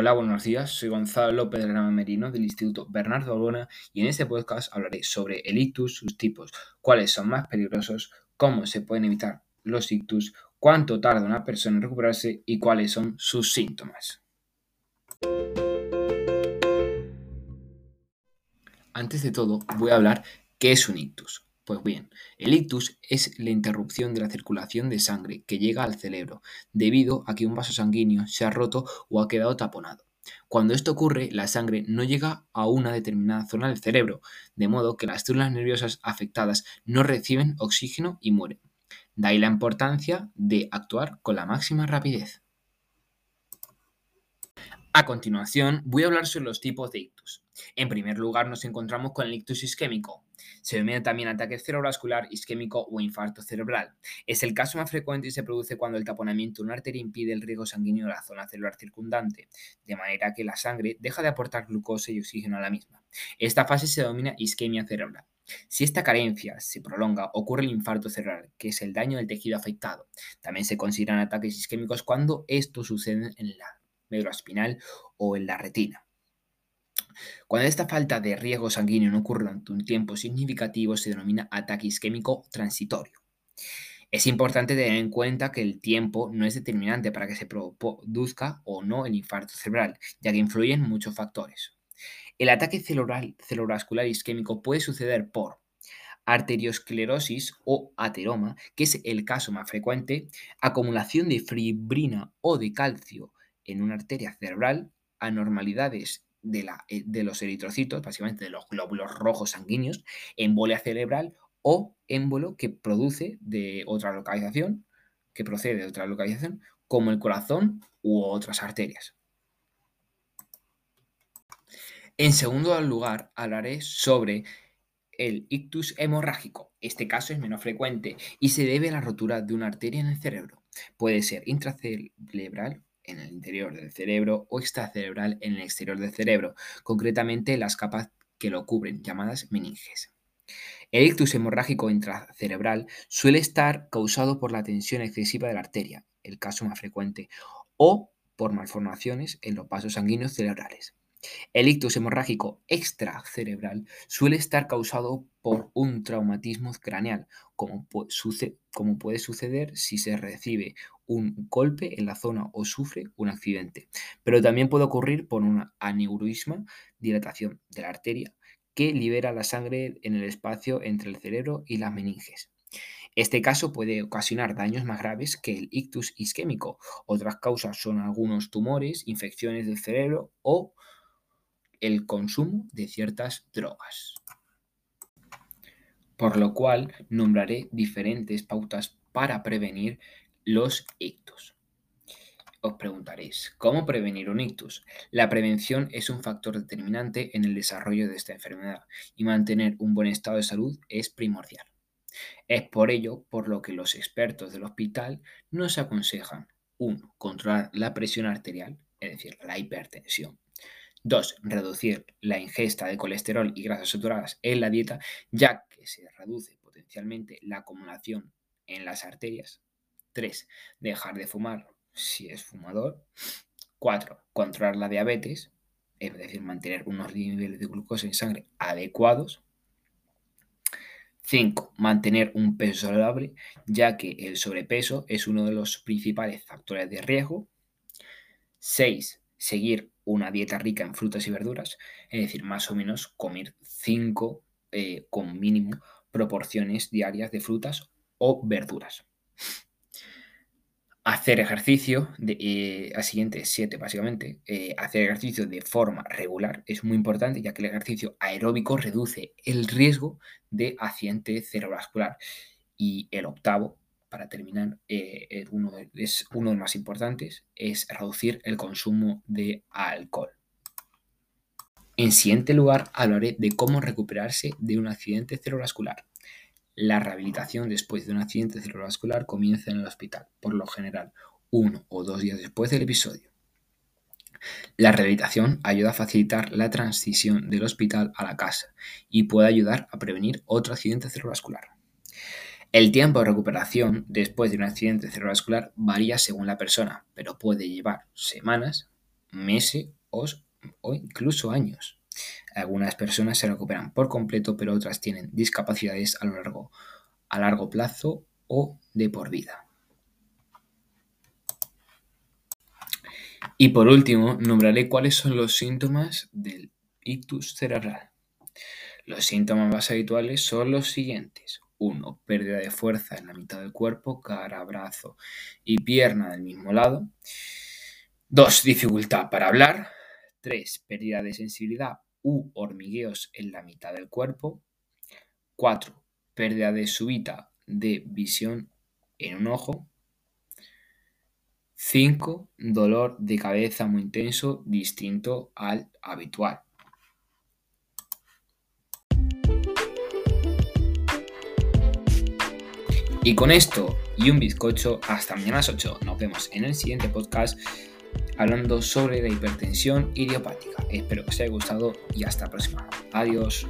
Hola, buenos días. Soy Gonzalo López de la Merino del Instituto Bernardo Albona y en este podcast hablaré sobre el ictus, sus tipos, cuáles son más peligrosos, cómo se pueden evitar los ictus, cuánto tarda una persona en recuperarse y cuáles son sus síntomas. Antes de todo, voy a hablar qué es un ictus. Pues bien, el ictus es la interrupción de la circulación de sangre que llega al cerebro debido a que un vaso sanguíneo se ha roto o ha quedado taponado. Cuando esto ocurre, la sangre no llega a una determinada zona del cerebro, de modo que las células nerviosas afectadas no reciben oxígeno y mueren. De ahí la importancia de actuar con la máxima rapidez. A continuación, voy a hablar sobre los tipos de ictus. En primer lugar, nos encontramos con el ictus isquémico. Se denomina también ataque cerebrovascular isquémico o infarto cerebral. Es el caso más frecuente y se produce cuando el taponamiento de una arteria impide el riego sanguíneo de la zona celular circundante, de manera que la sangre deja de aportar glucosa y oxígeno a la misma. Esta fase se denomina isquemia cerebral. Si esta carencia se prolonga, ocurre el infarto cerebral, que es el daño del tejido afectado. También se consideran ataques isquémicos cuando esto sucede en la médula espinal o en la retina. Cuando esta falta de riesgo sanguíneo no ocurre durante un tiempo significativo, se denomina ataque isquémico transitorio. Es importante tener en cuenta que el tiempo no es determinante para que se produzca o no el infarto cerebral, ya que influyen muchos factores. El ataque cerebral, cerebrovascular isquémico puede suceder por arteriosclerosis o ateroma, que es el caso más frecuente, acumulación de fibrina o de calcio en una arteria cerebral, anormalidades de, la, eh, de los eritrocitos, básicamente de los glóbulos rojos sanguíneos, embolia cerebral o émbolo que produce de otra localización, que procede de otra localización, como el corazón u otras arterias. En segundo lugar, hablaré sobre el ictus hemorrágico. Este caso es menos frecuente y se debe a la rotura de una arteria en el cerebro. Puede ser intracerebral en el interior del cerebro o extracerebral en el exterior del cerebro, concretamente las capas que lo cubren, llamadas meninges. El ictus hemorrágico intracerebral suele estar causado por la tensión excesiva de la arteria, el caso más frecuente, o por malformaciones en los vasos sanguíneos cerebrales. El ictus hemorrágico extracerebral suele estar causado por un traumatismo craneal, como, puede suceder si se recibe un golpe en la zona o sufre un accidente. Pero también puede ocurrir por un aneurisma, dilatación de la arteria, que libera la sangre en el espacio entre el cerebro y las meninges. Este caso puede ocasionar daños más graves que el ictus isquémico. Otras causas son algunos tumores, infecciones del cerebro o el consumo de ciertas drogas. Por lo cual nombraré diferentes pautas para prevenir los ictus. Os preguntaréis, ¿cómo prevenir un ictus? La prevención es un factor determinante en el desarrollo de esta enfermedad y mantener un buen estado de salud es primordial. Es por ello por lo que los expertos del hospital nos aconsejan 1. Controlar la presión arterial, es decir, la hipertensión. 2. Reducir la ingesta de colesterol y grasas saturadas en la dieta, ya que se reduce potencialmente la acumulación en las arterias. 3. Dejar de fumar si es fumador. 4. Controlar la diabetes, es decir, mantener unos niveles de glucosa en sangre adecuados. 5. Mantener un peso saludable, ya que el sobrepeso es uno de los principales factores de riesgo. 6. Seguir una dieta rica en frutas y verduras, es decir, más o menos comer 5 eh, con mínimo proporciones diarias de frutas o verduras. Hacer ejercicio, de, eh, a siguiente 7 básicamente, eh, hacer ejercicio de forma regular es muy importante ya que el ejercicio aeróbico reduce el riesgo de accidente cerebrovascular. Y el octavo, para terminar, eh, uno es uno de los más importantes, es reducir el consumo de alcohol. En siguiente lugar, hablaré de cómo recuperarse de un accidente cerebrovascular. La rehabilitación después de un accidente cerebrovascular comienza en el hospital, por lo general uno o dos días después del episodio. La rehabilitación ayuda a facilitar la transición del hospital a la casa y puede ayudar a prevenir otro accidente cerebrovascular. El tiempo de recuperación después de un accidente cerebrovascular varía según la persona, pero puede llevar semanas, meses o incluso años. Algunas personas se recuperan por completo, pero otras tienen discapacidades a lo largo, a largo plazo o de por vida. Y por último, nombraré cuáles son los síntomas del ictus cerebral. Los síntomas más habituales son los siguientes. 1. Pérdida de fuerza en la mitad del cuerpo, cara, brazo y pierna del mismo lado. 2. Dificultad para hablar. 3. Pérdida de sensibilidad u hormigueos en la mitad del cuerpo. 4. Pérdida de súbita de visión en un ojo. 5. Dolor de cabeza muy intenso distinto al habitual. Y con esto y un bizcocho, hasta mañana a las 8. Nos vemos en el siguiente podcast hablando sobre la hipertensión idiopática. Espero que os haya gustado y hasta la próxima. Adiós.